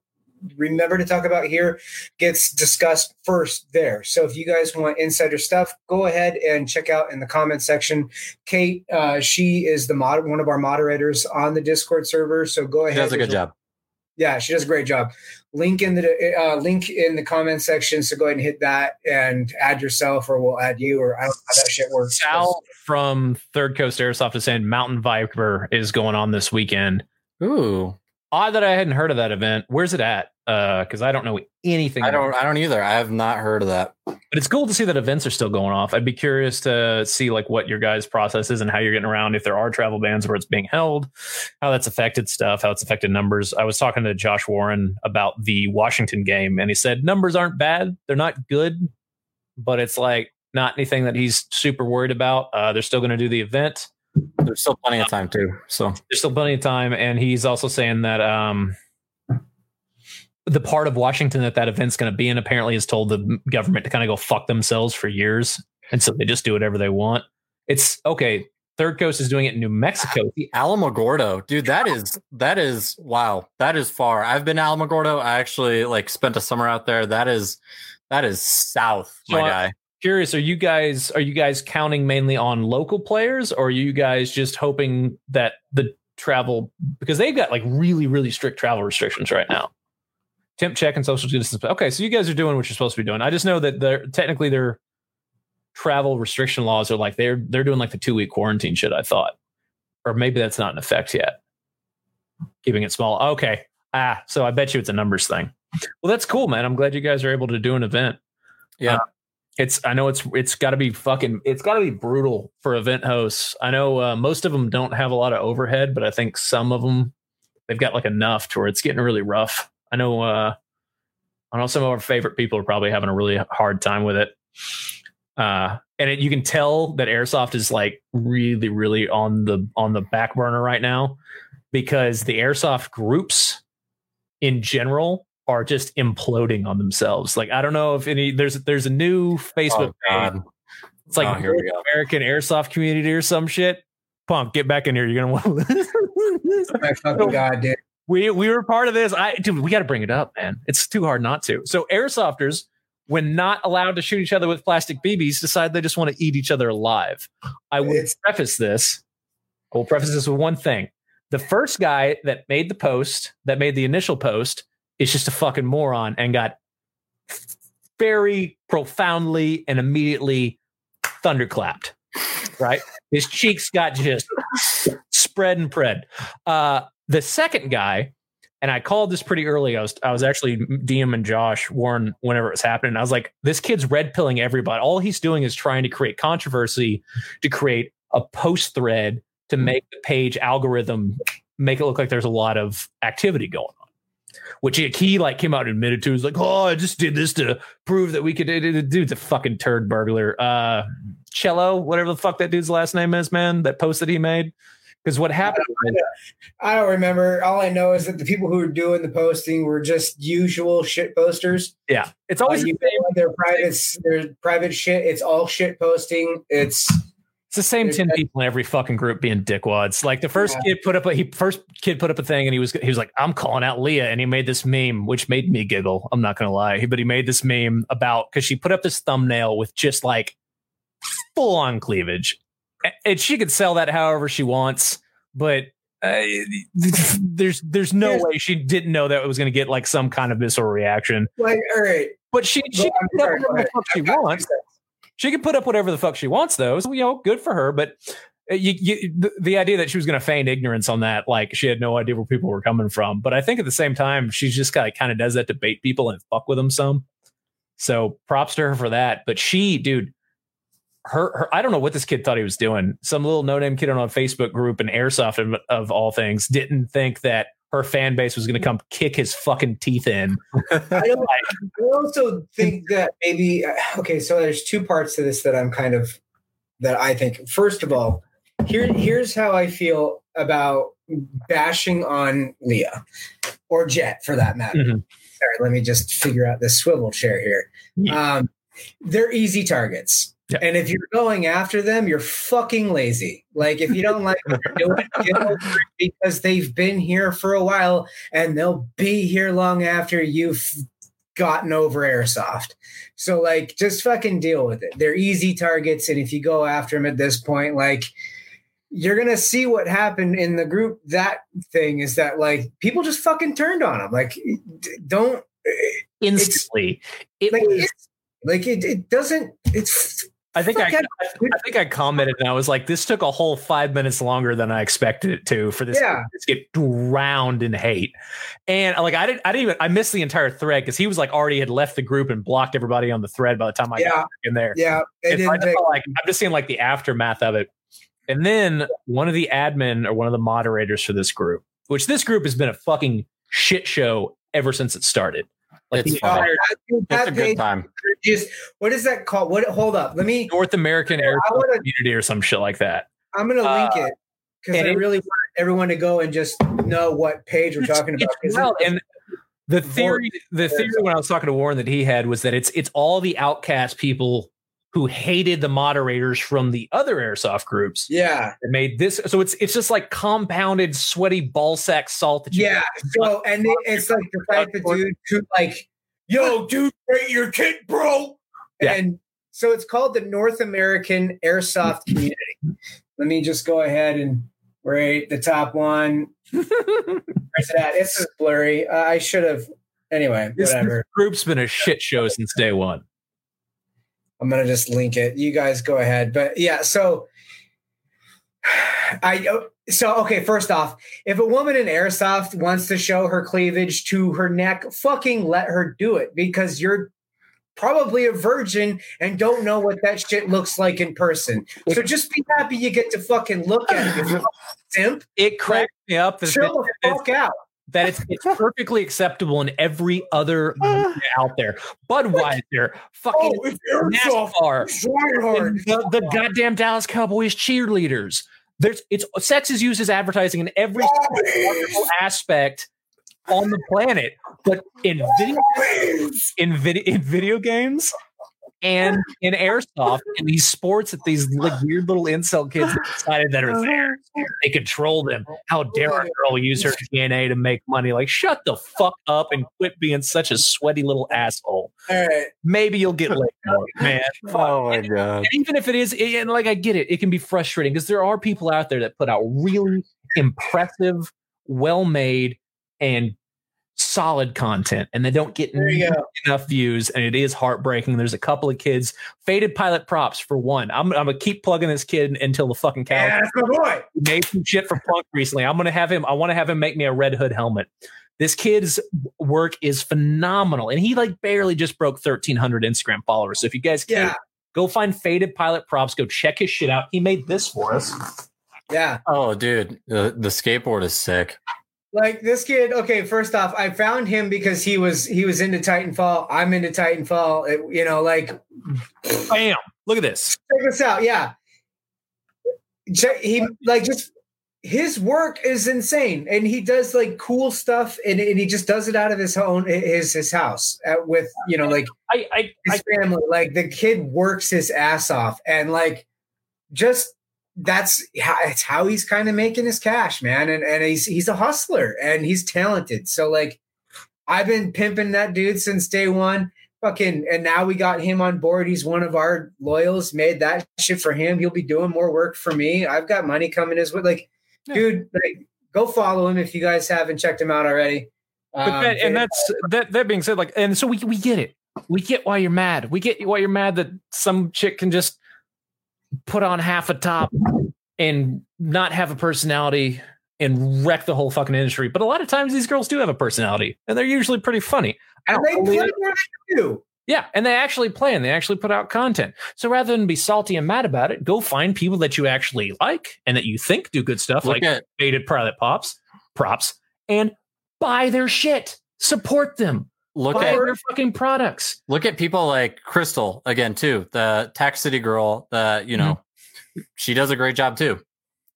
remember to talk about here gets discussed first there. So if you guys want insider stuff, go ahead and check out in the comment section. Kate, uh, she is the mod, one of our moderators on the Discord server. So go She ahead. does a good job. Yeah, she does a great job. Link in the uh, link in the comment section. So go ahead and hit that and add yourself, or we'll add you, or I don't know how that shit works. Sal from Third Coast Airsoft is saying Mountain Viper is going on this weekend. Ooh, Odd that I hadn't heard of that event. Where's it at? Because I don't know anything. I don't. I don't either. I have not heard of that. But it's cool to see that events are still going off. I'd be curious to see like what your guys' process is and how you're getting around. If there are travel bans where it's being held, how that's affected stuff, how it's affected numbers. I was talking to Josh Warren about the Washington game, and he said numbers aren't bad. They're not good, but it's like not anything that he's super worried about. Uh, they're still going to do the event. There's still plenty of time too. So there's still plenty of time and he's also saying that um the part of washington that that event's going to be in apparently has told the government to kind of go fuck themselves for years and so they just do whatever they want it's okay third coast is doing it in new mexico The Alamogordo, dude, that is that is wow. That is far. I've been to Alamogordo. I actually like spent a summer out there. That is that is south, my So I- guy. curious are you guys are you guys counting mainly on local players or are you guys just hoping that the travel because they've got like really really strict travel restrictions right now temp check and social distance. Okay so you guys are doing what you're supposed to be doing. I just know that they're technically their travel restriction laws are like they're they're doing like the two week quarantine shit i thought. Or maybe that's not in effect yet. Keeping it small. Okay. Ah so i bet you it's a numbers thing. Well that's cool man. I'm glad you guys are able to do an event. Yeah. Uh, it's I know it's it's got to be fucking it's got to be brutal for event hosts. I know uh, most of them don't have a lot of overhead, but I think some of them they've got like enough to where it's getting really rough. I know uh I know some of our favorite people are probably having a really hard time with it. Uh and it, you can tell that airsoft is like really really on the on the back burner right now because the airsoft groups in general are just imploding on themselves. Like I don't know if any there's there's a new Facebook Oh page. It's like Oh. American Airsoft Community or some shit. Punk, get back in here. You're gonna want to. My fucking god, dude. We we were part of this. I dude, we got to bring it up, man. It's too hard not to. So airsofters, when not allowed to shoot each other with plastic BBs, decide they just want to eat each other alive. I will It's- preface this. I will preface this with one thing. The first guy that made the post, that made the initial post, is just a fucking moron and got very profoundly and immediately thunderclapped. Right? His cheeks got just spread and pred. Uh, the second guy, and I called this pretty early. I was I was actually DM and Josh Warren whenever it was happening. I was like, this kid's red pilling everybody. All he's doing is trying to create controversy to create a post thread to make the page algorithm make it look like there's a lot of activity going on. Which he, he like came out and admitted to. He's like, oh, I just did this to prove that we could. Dude's a fucking turd burglar. Uh, Cello, whatever the fuck that dude's last name is, man. That post that he made. Because what happened? I don't remember. All I know is that the people who were doing the posting were just usual shit posters. Yeah, it's always Uh, know, their private, their private shit. It's all shit posting. It's It's the same ten people in every fucking group being dickwads. Like the first Yeah. kid put up a he first kid put up a thing and he was he was like I'm calling out Leah and he made this meme which made me giggle. I'm not gonna lie, but he made this meme about because she put up this thumbnail with just like full on cleavage, and she could sell that however she wants, but. Uh, there's there's no Here's- way she didn't know that it was going to get like some kind of visceral reaction. like, all right. But she she Well, can put up sorry, whatever the fuck she I've got two wants. She can put up whatever the fuck she wants, though. So, you know, good for her. But uh, you, you, the, the idea that she was going to feign ignorance on that, like she had no idea where people were coming from. But I think at the same time, she's just kind of kind of does that to bait people and fuck with them some. So props to her for that. But she, dude, her, her I don't know what this kid thought he was doing. Some little no name kid on a Facebook group and airsoft of, of all things didn't think that her fan base was going to come kick his fucking teeth in. I don't. I also think that maybe uh, okay. So there's two parts to this that I'm kind of that I think. First of all, here here's how I feel about bashing on Leah or Jet for that matter. Mhm. Sorry, let me just figure out this swivel chair here. Yeah. Um, they're easy targets. Yeah. And if you're going after them, you're fucking lazy. Like if you don't like what they're doing, get over it because they've been here for a while and they'll be here long after you've gotten over airsoft. So like just fucking deal with it. They're easy targets and if you go after them at this point like you're going to see what happened in the group that thing is that like people just fucking turned on them. Like don't eh, Instantly. It like was- like it, it doesn't it's I think I, fuck I think I commented and I was like, this took a whole five minutes longer than I expected it to for this Yeah. to get drowned in hate. And like I didn't I didn't even I missed the entire thread because he was like already had left the group and blocked everybody on the thread by the time I Yeah. got in there. yeah it And I didn't just take, felt like I'm just seeing like the aftermath of it. And then one of the admin or one of the moderators for this group, which this group has been a fucking shit show ever since it started. Like It's the fun. entire oh, It's that a good page time. Just what is that called what hold up let me North American Air Community or some shit like that. i'm gonna link Uh, it because i it- really want everyone to go and just know what page we're talking about It's 'cause wild. it- And the theory, the theory when I was talking to Warren that he had was that it's it's all the outcast people who hated the moderators from the other airsoft groups yeah that made this. So it's it's just like compounded, sweaty ball sack salt that you yeah so and it, it's like the fact that dude who like yo dude rate your kid bro Yeah. and so it's called the north american airsoft community let me just go ahead and rate the top one where's it at it's just blurry uh, i should have anyway This- whatever group's been a shit show since day one. I'm gonna just link it. You guys go ahead. But yeah, so I so okay. First off, if a woman in airsoft wants to show her cleavage to her neck, fucking let her do it because you're probably a virgin and don't know what that shit looks like in person. So just be happy you get to fucking look at it. Simp, It cracked me up that, chill the fuck out. that it's, it's perfectly acceptable in every other out there. Budweiser, fucking Oh. NASCAR, the, the goddamn Dallas Cowboys cheerleaders. There's it's sex is used as advertising in every aspect on the planet, but in video in video in video games and in airsoft in these sports that these like weird little incel kids decided that are oh, there. They control them. Oh, How oh, dare a girl use her DNA to make money? Like, shut the fuck up and quit being such a sweaty little asshole. All right. Maybe you'll get laid man. Oh my god. And even if it is, and like I get it, it can be frustrating because there are people out there that put out really impressive, well made, and solid content and they don't get There you go. enough views and it is heartbreaking. There's a couple of kids, faded pilot props for one. I'm, I'm gonna keep plugging this kid until the fucking cows Yeah, that's my boy. He made some shit for punk recently. I'm gonna have him. I want to have him make me a Red Hood helmet. This kid's work is phenomenal, and he like barely just broke 1,300 Instagram followers. So if you guys can Yeah, go find Faded Pilot props, go check his shit out. He made this for us. yeah. Oh, dude, the, the skateboard is sick. Like this kid. Okay, first off, I found him because he was he was into Titanfall. I'm into Titanfall. It- you know, like Bam! Look at this. check this out. Yeah, he like just his work is insane, and he does like cool stuff, and, and he just does it out of his own his his house uh, with you know like I, I, I his family. Like the kid works his ass off, and like just that's how it's how he's kind of making his cash, man. And and he's he's a hustler and he's talented. So like I've been pimping that dude since day one. Fucking and now we got him on board. He's one of our loyals. Made that shit for him. He'll be doing more work for me. I've got money coming his way. Like, Yeah. dude, like go follow him if you guys haven't checked him out already. But Um, that, and that's that. That being said, like, and so we we get it. We get why you're mad. We get why you're mad that some chick can just put on half a top and not have a personality and wreck the whole fucking industry. But a lot of times these girls do have a personality, and they're usually pretty funny. And they play it. where they do. Yeah, and they actually play and they actually put out content. So rather than be salty and mad about it, go find people that you actually like and that you think do good stuff, Look like at faded pilot pops, props, and buy their shit. Support them. Look buy at their fucking products. look at people like Crystal again too, the Tax City girl. That you know, she does a great job too,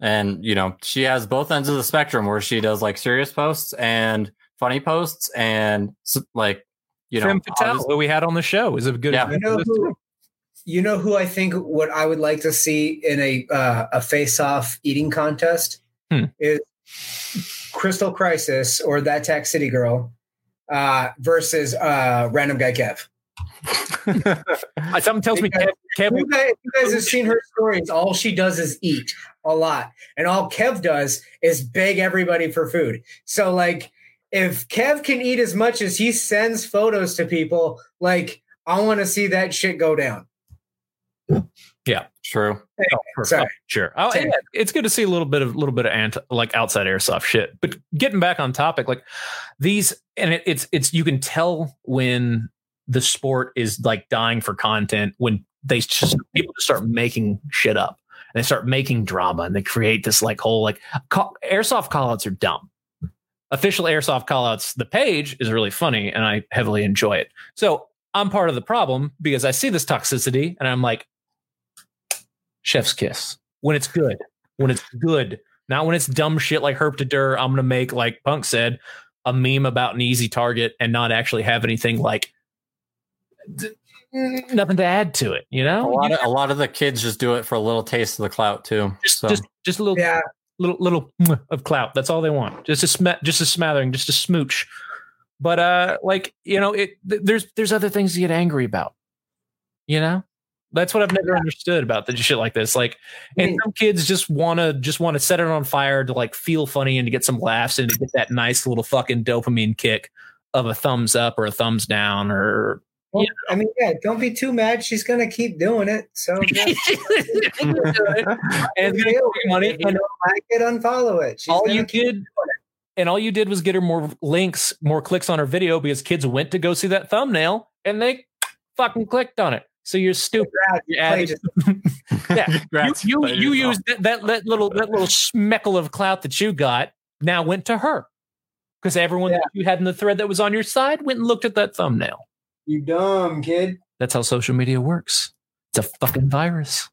and you know she has both ends of the spectrum where she does like serious posts and funny posts and like you know Trim Patel, who we had on the show, is a good Yeah. You know who? You know who I think what I would like to see in a uh, a face off eating contest Hmm. is Crystal Crisis or that Tech City girl uh, versus uh, random guy Kev. Uh, Something tells me Kev, Kev You guys, you guys have seen her stories. All she does is eat a lot, and all Kev does is beg everybody for food. So, like, if Kev can eat as much as he sends photos to people, like, I want to see that shit go down. True. Oh, Sorry. sure. Oh, yeah, it's good to see a little bit of a little bit of anti, like outside airsoft shit. But getting back on topic, like these, and it, it's it's you can tell when the sport is like dying for content when they just people just start making shit up and they start making drama and they create this like whole like call, airsoft callouts are dumb. Official airsoft callouts, the page is really funny and I heavily enjoy it. So I'm part of the problem because I see this toxicity and I'm like, chef's kiss. When it's good. When it's good. Not when it's dumb shit like herp to dur i'm gonna make like punk said a meme about an easy target and not actually have anything like d- nothing to add to it you A know lot of a lot of the kids just do it for a little taste of the clout too. just, So. just just a little Yeah, little little of clout. That's all they want. Just a sm- just a smattering just a smooch. But uh like you know it th- there's there's other things to get angry about you know that's what I've never understood about the shit like this. Like, and Mm. some kids just want to just want to set it on fire to like feel funny and to get some laughs and to get that nice little fucking dopamine kick of a thumbs up or a thumbs down or Well, I mean, yeah. Don't be too mad. She's gonna keep doing it. So just and it's gonna money it. If you don't like it, unfollow it. She's all you did and all you did was get her more links, more clicks on her video because kids went to go see that thumbnail and they fucking clicked on it. So you're stupid. grab You added- Yeah, you Congrats, you, played you used that, that that little that little schmeckle of clout that you got now went to her because everyone that you had in the thread that was on your side went and looked at that thumbnail. You dumb kid. That's how social media works. It's a fucking virus.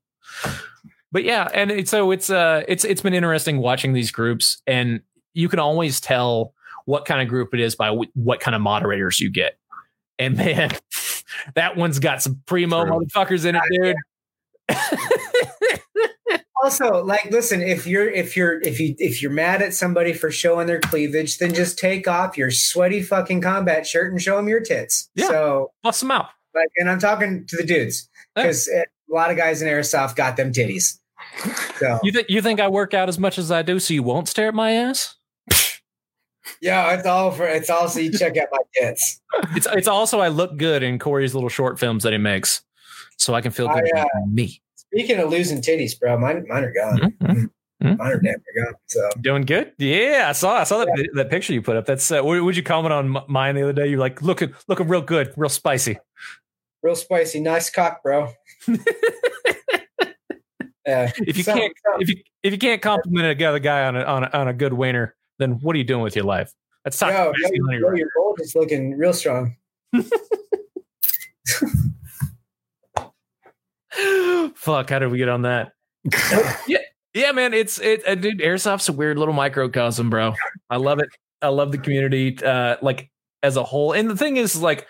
But yeah, and it's, so it's uh it's it's been interesting watching these groups, and you can always tell what kind of group it is by wh- what kind of moderators you get. And man, that one's got some primo True. motherfuckers in it, dude. Also, like, listen, if you're if you're if you if you're mad at somebody for showing their cleavage, then just take off your sweaty fucking combat shirt and show them your tits. Yeah. So, Bust them out. like, and I'm talking to the dudes because eh, a lot of guys in airsoft got them titties. So, You think you think I work out as much as I do, so you won't stare at my ass? Yeah, it's all for it's all so you check out my tits. It's it's also I look good in Corey's little short films that he makes, so I can feel good I, uh, about me. Speaking of losing titties, bro, mine mine are gone. Mhm. Mhm. Mine are damn gone. So Doing good? Yeah, I saw I saw that that picture you put up. That's uh, would you comment on mine the other day? You're like looking looking real good, real spicy. real spicy, nice cock, bro. yeah. If you Some- can't if you if you can't compliment a guy on a on a, on a good wiener, then what are you doing with your life? That's toxic Yo, yo, masculinity. yo, your gold is looking real strong. Fuck, how did we get on that? yeah, yeah, man. It's it, uh, dude. Airsoft's a weird little microcosm, bro. I love it. I love the community, uh, like as a whole. And the thing is, like,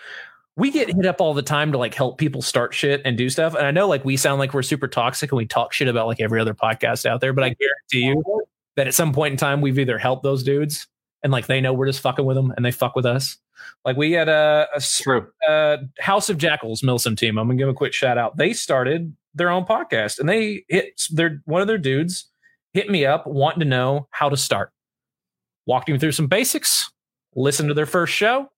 we get hit up all the time to like help people start shit and do stuff. And I know, like, we sound like we're super toxic and we talk shit about like every other podcast out there. But I guarantee you that at some point in time, we've either helped those dudes and like they know we're just fucking with them and they fuck with us. Like we had a, a True. uh, House of Jackals Milsim team. I'm gonna give a quick shout out. They started their own podcast, and they hit their one of their dudes hit me up wanting to know how to start. Walked him through some basics. Listened to their first show.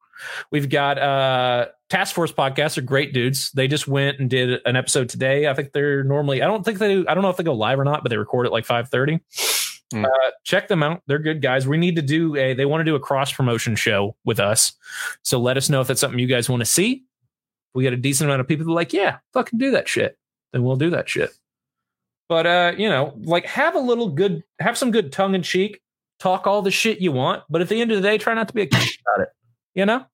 We've got uh Task Force podcasts are great dudes. They just went and did an episode today. I think they're normally I don't think they I don't know if they go live or not, but they record at like 5:30. Hmm. Uh, check them out. They're good guys. We need to do a they want to do a cross promotion show with us. So let us know if that's something you guys want to see. We got a decent amount of people that are like, yeah, fucking do that shit. Then we'll do that shit. But uh, you know, like have a little good have some good tongue in cheek, talk all the shit you want, but at the end of the day, try not to be a kid about it. You know?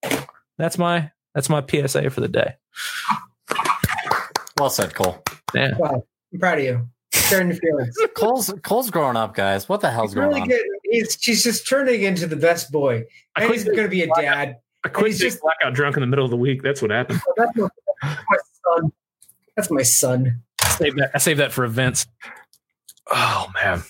That's my that's my PSA for the day. Well said, Cole. Yeah. Wow, I'm proud of you. Sharing your feelings. Cole's Cole's growing up, guys. What the hell's He's going really on? good. He's she's just turning into the best boy. I And he's going to be a dad. I quit he's just just- blackout drunk in the middle of the week. That's what happened. That's my, that's my son. That's my son. I saved that. I saved that for events. Oh man.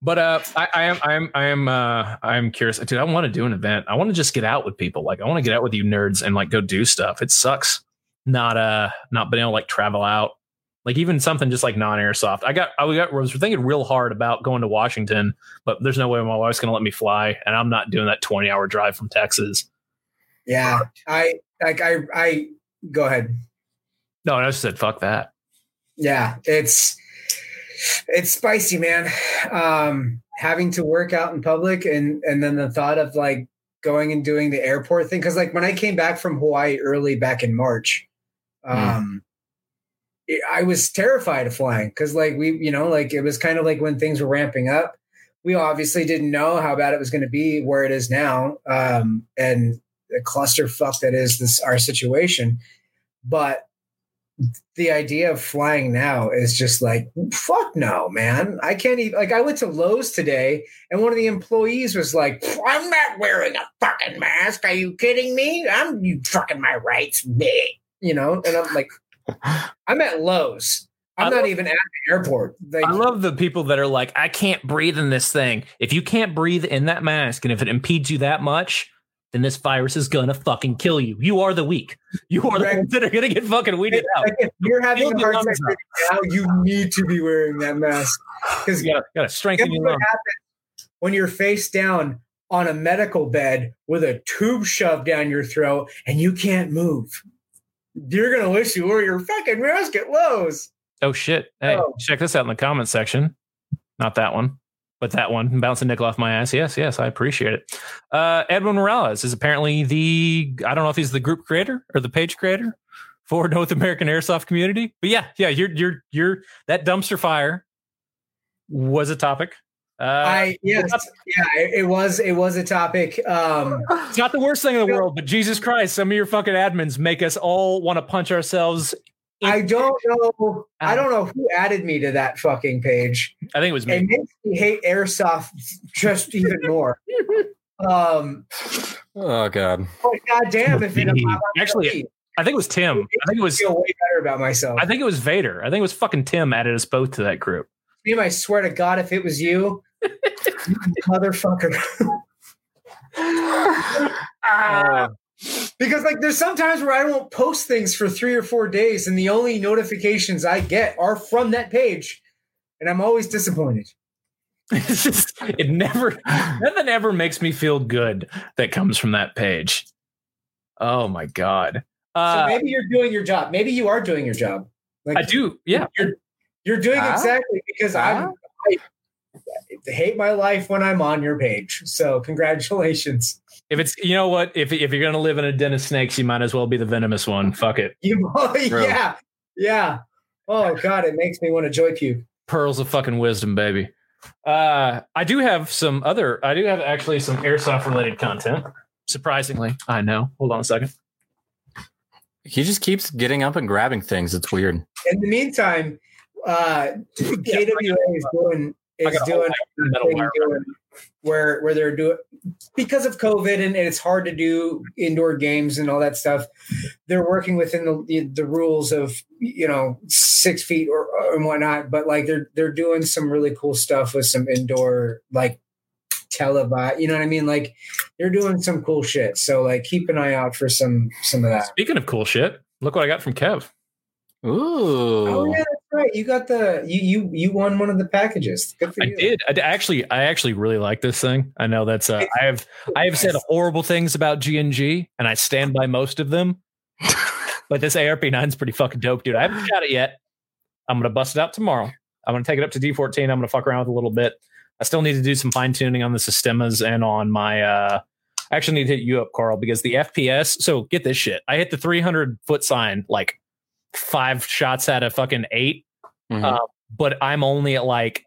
But uh, I, I am, I am, I am, uh, I am curious, dude. I want to do an event. I want to just get out with people. Like, I want to get out with you nerds and like go do stuff. It sucks not uh not being able to like travel out. Like even something just like non-airsoft. I got, I got, was thinking real hard about going to Washington, but there's no way my wife's going to let me fly, and I'm not doing that 20 hour drive from Texas. Yeah, I like I I go ahead. No, I just said fuck that. Yeah, it's it's spicy, man. Um, having to work out in public and and then the thought of like going and doing the airport thing because like when I came back from Hawaii early back in March, um, it- I was terrified of flying because like we you know like it was kind of like when things were ramping up. We obviously didn't know how bad it was going to be where it is now, um, and the clusterfuck that is this our situation. But the idea of flying now is just like fuck no man i can't even like i went to lowes today and one of the employees was like i'm not wearing a fucking mask are you kidding me i'm you fucking my rights big you know and i'm like i'm at lowes i'm I not even at the airport like, I love the people that are like, I can't breathe in this thing. If you can't breathe in that mask and if it impedes you that much, then this virus is gonna fucking kill you. You are the weak. You are the Right. ones that are gonna get fucking weeded out. if you're having a hard time now you need to be wearing that mask because You gotta, gotta strengthen your lungs. happens when you're face down on a medical bed with a tube shoved down your throat and you can't move? You're gonna wish you wore your fucking mask at Lowe's. Oh shit! Hey, Oh. check this out in the comment section. Not that one, but that one. Bouncing nickel off my ass. Yes, yes, I appreciate it. Uh, Edwin Morales is apparently the I don't know if he's the group creator or the page creator for North American Airsoft Community, but yeah, yeah, you're you're you're that dumpster fire was a topic. Uh, I yes, yeah, it, it was it was a topic. Um, it's not the worst thing in the world, but Jesus Christ, some of your fucking admins make us all want to punch ourselves. I don't know. I don't know who added me to that fucking page. I think it was me. It makes me hate airsoft just even more. Um, Oh god. but goddamn, if it Actually, I think it was Tim. I think it I was feel way better about myself. I think it was Vader. I think it was fucking Tim added us both to that group. I swear to God, if it was you, you motherfucker. Uh, Because like there's sometimes where I won't post things for three or four days, and the only notifications I get are from that page, and I'm always disappointed. It's just, it never, nothing ever makes me feel good that comes from that page. Oh my god. so Uh, maybe you're doing your job. Maybe you are doing your job. Like I do. Yeah. You're you're doing Huh? exactly because I'm. I, I hate my life when I'm on your page. So congratulations. If it's, you know what? If if you're gonna live in a den of snakes, you might as well be the venomous one. Fuck it. You, yeah, yeah. Oh God, it makes me want to joy puke. Pearls of fucking wisdom, baby. Uh, I do have some other. I do have actually some airsoft related content. Surprisingly, I know. Hold on a second. He just keeps getting up and grabbing things. It's weird. In the meantime, uh, KWA is doing is got a whole doing, metal thing wire doing where where they're doing because of COVID and, and it's hard to do indoor games and all that stuff. They're working within the the, the rules of you know six feet or, or and whatnot, but like they're they're doing some really cool stuff with some indoor like televised. You know what I mean? Like they're doing some cool shit. So like keep an eye out for some some of that. Speaking of cool shit, look what I got from Kev. Ooh. Oh yeah, that's right. You got the you you you won one of the packages. Good for I you. did. I actually, I actually really like this thing. I know that's. Uh, I have. I have said horrible things about G and I stand by most of them. but this ARP nine is pretty fucking dope, dude. I haven't got it yet. I'm gonna bust it out tomorrow. I'm gonna take it up to D14. I'm gonna fuck around with it a little bit. I still need to do some fine tuning on the systemas and on my. uh I actually need to hit you up, Carl, because the FPS. So get this shit. I hit the 300 foot sign like five shots out of fucking eight Mhm. uh, but I'm only at like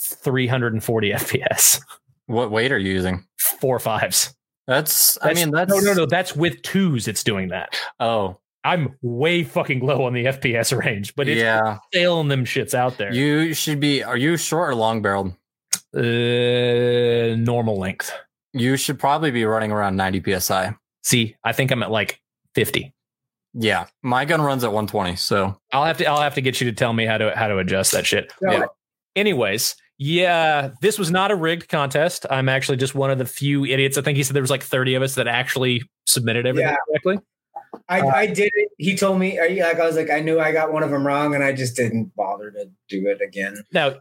340 FPS, what weight are you using? four fives. That's, I mean, that's no, no, no. That's with twos. It's doing that. Oh, I'm way fucking low on the FPS range, but it's yeah. sailing them shits out there. You should be. Are you short or long barreled? uh, normal length. You should probably be running around 90 psi. See, I think I'm at like 50. Yeah, my gun runs at 120. So I'll have to. I'll have to get you to tell me how to how to adjust that shit. No, Yeah. Anyways, yeah, this was not a rigged contest. I'm actually just one of the few idiots. I think he said there was like 30 of us that actually submitted everything Yeah. correctly. I, uh, I did it. He told me, I- like, I was like, I knew I got one of them wrong, and I just didn't bother to do it again. Now,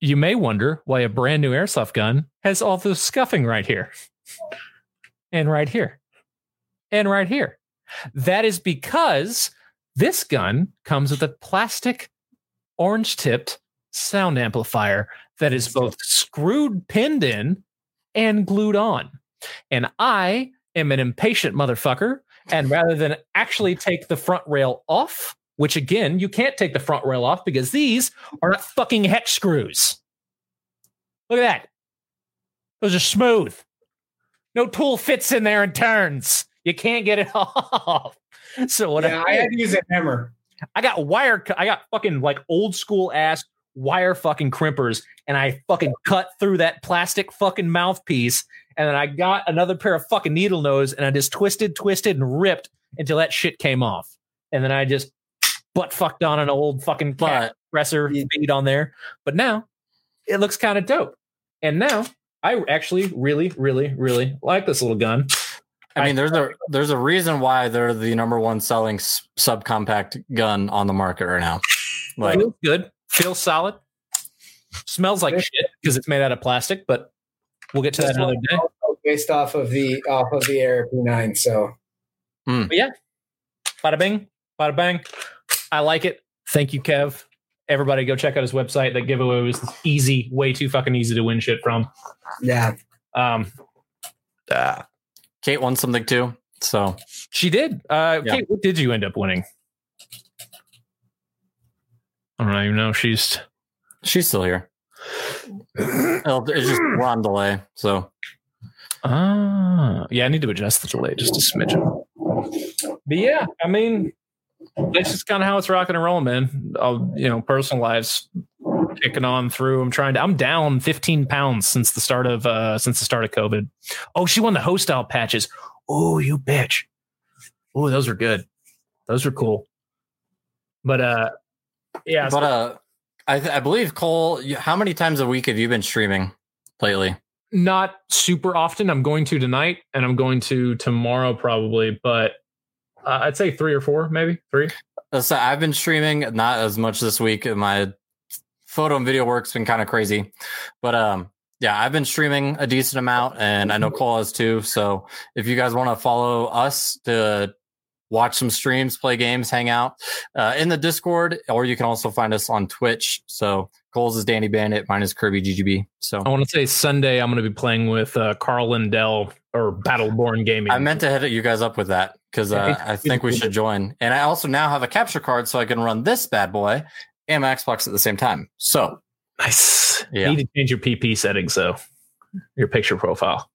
you may wonder why a brand new airsoft gun has all the scuffing right here, and right here, and right here. That is because this gun comes with a plastic orange tipped sound amplifier that is both screwed pinned in and glued on. And I am an impatient motherfucker. And rather than actually take the front rail off, which again, you can't take the front rail off because these are not fucking hex screws. Look at that. Those are smooth. No tool fits in there and turns. You can't get it off. So what yeah, I, I had to use a hammer. I got wire. I got fucking like old school ass wire fucking crimpers, and I fucking cut through that plastic fucking mouthpiece, and then I got another pair of fucking needle nose, and I just twisted, twisted, and ripped until that shit came off, and then I just butt fucked on an old fucking cat Yeah. feed on there. But now it looks kind of dope, and now I actually really, really, really like this little gun. I mean, there's a there's a reason why they're the number one selling s- subcompact gun on the market right now. Like, feels good, feels solid, smells like shit because it's made out of plastic. But we'll get to that another day. Based off of the off of the ARP 9, So But yeah, bada bing, bada bang. I like it. Thank you, Kev. Everybody, go check out his website. That giveaway was easy, way too fucking easy to win shit from. yeah, Um, uh, Kate won something too. So she did. Uh, Yeah. Kate, what did you end up winning? I don't even know. She's she's still here. It's just we're on delay. So ah, yeah. I need to adjust the delay just a smidgen. But yeah, I mean, that's just kind of how it's rocking and rolling, man. I'll, you know, personal lives kicking on through. I'm trying to. I'm down 15 pounds since the start of uh since the start of COVID. Oh, she won the host style patches. Oh, you bitch. Oh, those are good. Those are cool. But uh, yeah. but uh, I th- I believe Cole. How many times a week have you been streaming lately? not super often. I'm going to tonight, and I'm going to tomorrow probably. But uh, I'd say three or four, maybe three. Uh, So I've been streaming not as much this week. In my photo and video work's been kind of crazy, but um, yeah, I've been streaming a decent amount, and I know Cole has too. So if you guys want to follow us to watch some streams, play games, hang out uh, in the Discord, or you can also find us on Twitch. So Cole's is Danny Bandit, mine is Kirby GGB. So I want to say Sunday I'm going to be playing with uh, Carl Lindell or Battleborn Gaming. I meant to hit you guys up with that because uh, I think we should join. And I also now have a capture card so I can run this bad boy and my Xbox at the same time. So nice. Yeah. You need to change your PP settings though, your picture profile,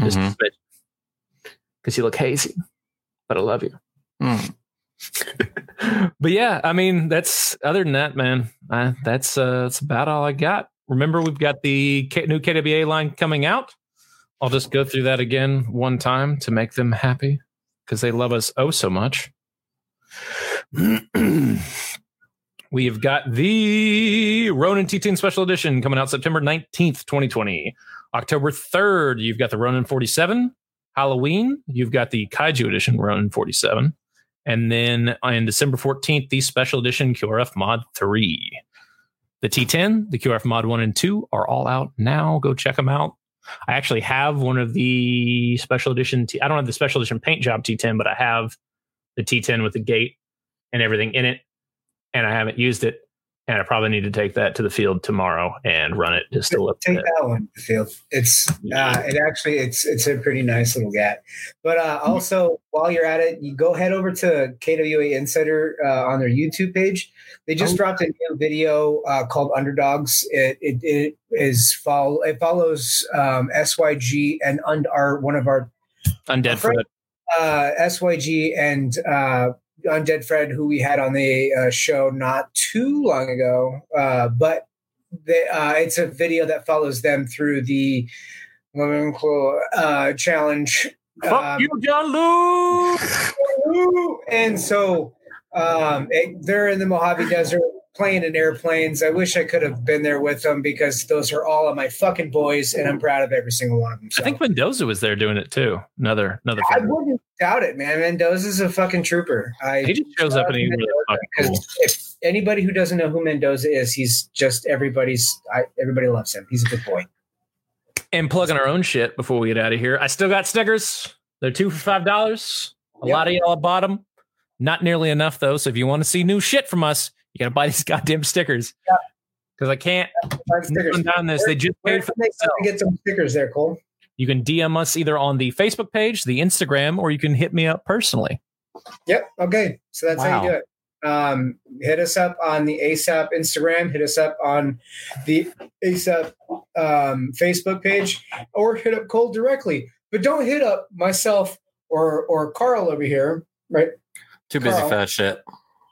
just Mhm. because you look hazy. But I love you. Mm. but yeah, I mean, that's other than that, man. I, that's uh, that's about all I got. Remember, we've got the K- new KWA line coming out. I'll just go through that again one time to make them happy because they love us oh so much. we have got the Ronin T10 Special Edition coming out September 19th, 2020. October 3rd, you've got the Ronin 47. Halloween, you've got the Kaiju Edition Ronin 47. And then on December 14th, the special edition QRF Mod 3. The T10, the QRF Mod 1 and 2 are all out now. Go check them out. I actually have one of the special edition. T- I don't have the special edition paint job T10, but I have the T10 with the gate and everything in it. And I haven't used it. And I probably need to take that to the field tomorrow and run it just to look Take at it. that one, field. It's uh, it actually it's it's a pretty nice little gat. But uh, also while you're at it, you go head over to KWA Insider uh, on their YouTube page. They just Oh. dropped a new video uh, called Underdogs. It, it it is follow it follows um, SYG and und- our one of our Undead Fred- Fred. uh, SYG and uh, Undead Fred, who we had on the uh, show not too long ago. Uh, but they, uh, it's a video that follows them through the uh, challenge. Fuck Um, you, John Lou. And so um, it, they're in the Mojave Desert playing in airplanes. I wish I could have been there with them because those are all of my fucking boys, and I'm proud of every single one of them. So. I think Mendoza was there doing it too. Another another. I wouldn't doubt it, man. Mendoza's a fucking trooper. I He just shows up and he's really fucking cool. if anybody who doesn't know who Mendoza is, he's just everybody's. I, everybody loves him. He's a good boy. And plugging our own shit before we get out of here. I still got stickers. They're two for five dollars. A Yep. lot of y'all bought them. Not nearly enough though. So if you want to see new shit from us, you gotta buy these goddamn stickers. Yeah. Because I can't Five stickers. run down this. They just Where paid for can they get some stickers there, Cole? You can DM us either on the Facebook page, the Instagram, or you can hit me up personally. Yep. Okay. So that's how you do it. Um, hit us up on the ASAP Instagram. Hit us up on the ASAP um, Facebook page, or hit up Cole directly. But don't hit up myself or or Carl over here, right? Too busy Carl. for that shit.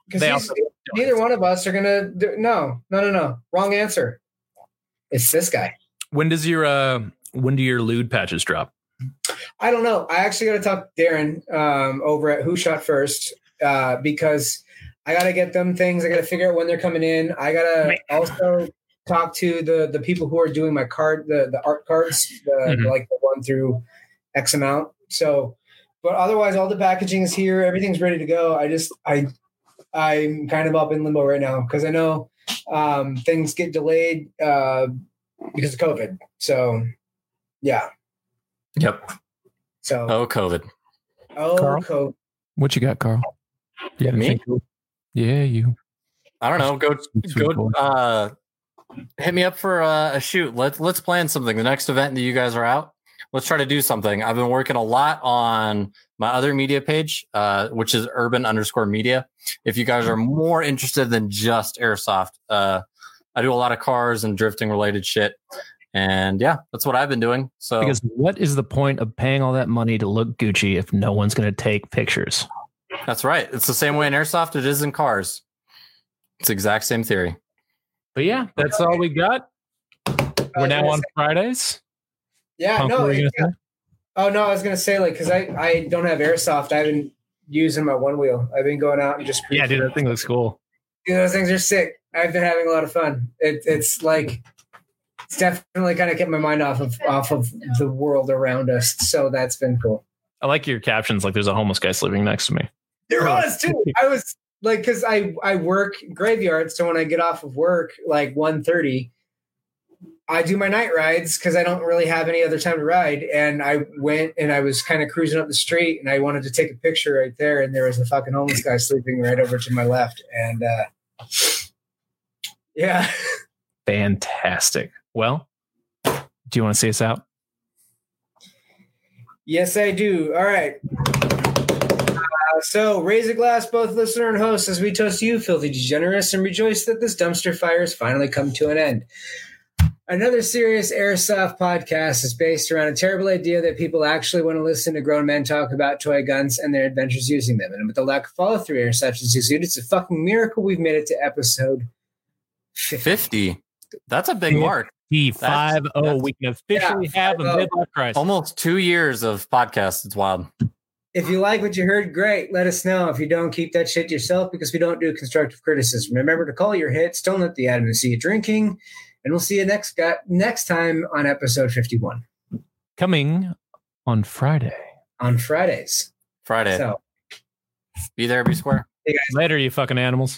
Because They also- neither one of us are gonna. Do, no, no, no, no. Wrong answer. It's this guy. When does your uh when do your lewd patches drop? I don't know. I actually got to talk to Darren um, over at Who Shot First uh, because I got to get them things. I got to figure out when they're coming in. I got to Man. also talk to the the people who are doing my card, the the art cards, the, Mhm. like the one through X amount. So, but otherwise, all the packaging is here. Everything's ready to go. I just I I'm kind of up in limbo right now because I know um, things get delayed uh, because of COVID. So, yeah. Yep. So. Oh, COVID. Oh, Carl? co- What you got, Carl? Yeah, Me? Yeah, you. I don't know. Go Sweet go. Uh, hit me up for uh, a shoot. Let's let's plan something. The next event that you guys are out, let's try to do something. I've been working a lot on my other media page, uh, which is urban underscore media. If you guys are more interested than just airsoft, uh, I do a lot of cars and drifting related shit. And yeah, that's what I've been doing. So Because what is the point of paying all that money to look Gucci if no one's going to take pictures? that's right. It's the same way in airsoft it is in cars. It's the exact same theory. But yeah, that's all we got. We're now on Fridays. Yeah, Punk, no. what oh no, I was gonna say like because I I don't have airsoft. I haven't using my one wheel. I've been going out and just Yeah, dude, that thing looks cool. Dude, those things are sick. I've been having a lot of fun. It, it's like it's definitely kind of kept my mind off of off of the world around us. So that's been cool. I like your captions. Like, there's a homeless guy sleeping next to me. There was too. I was like because I I work graveyard, so when I get off of work like 1.30, I do my night rides because I don't really have any other time to ride. And I went and I was kind of cruising up the street, and I wanted to take a picture right there, and there was a fucking homeless guy sleeping right over to my left, and uh, yeah. Fantastic. Well, do you want to see us out? Yes, I do. All right. Uh, so, raise a glass, both listener and host, as we toast you, filthy degenerates, and rejoice that this dumpster fire has finally come to an end. Another serious airsoft podcast is based around a terrible idea that people actually want to listen to grown men talk about toy guns and their adventures using them. And with the lack of follow through interceptions exuded, it's a fucking miracle we've made it to episode 50. 50. That's a big mark. D five O. We can officially Yeah, have a 5-0. midlife crisis. Almost two years of podcasts. It's wild. If you like what you heard, great. Let us know. If you don't, keep that shit to yourself because we don't do constructive criticism. Remember to call your hits. Don't let the admin see you drinking. And we'll see you next guy, next time on episode 51 Coming on Friday. on Fridays. Friday. So, Be there, be square. hey guys. Later, you fucking animals.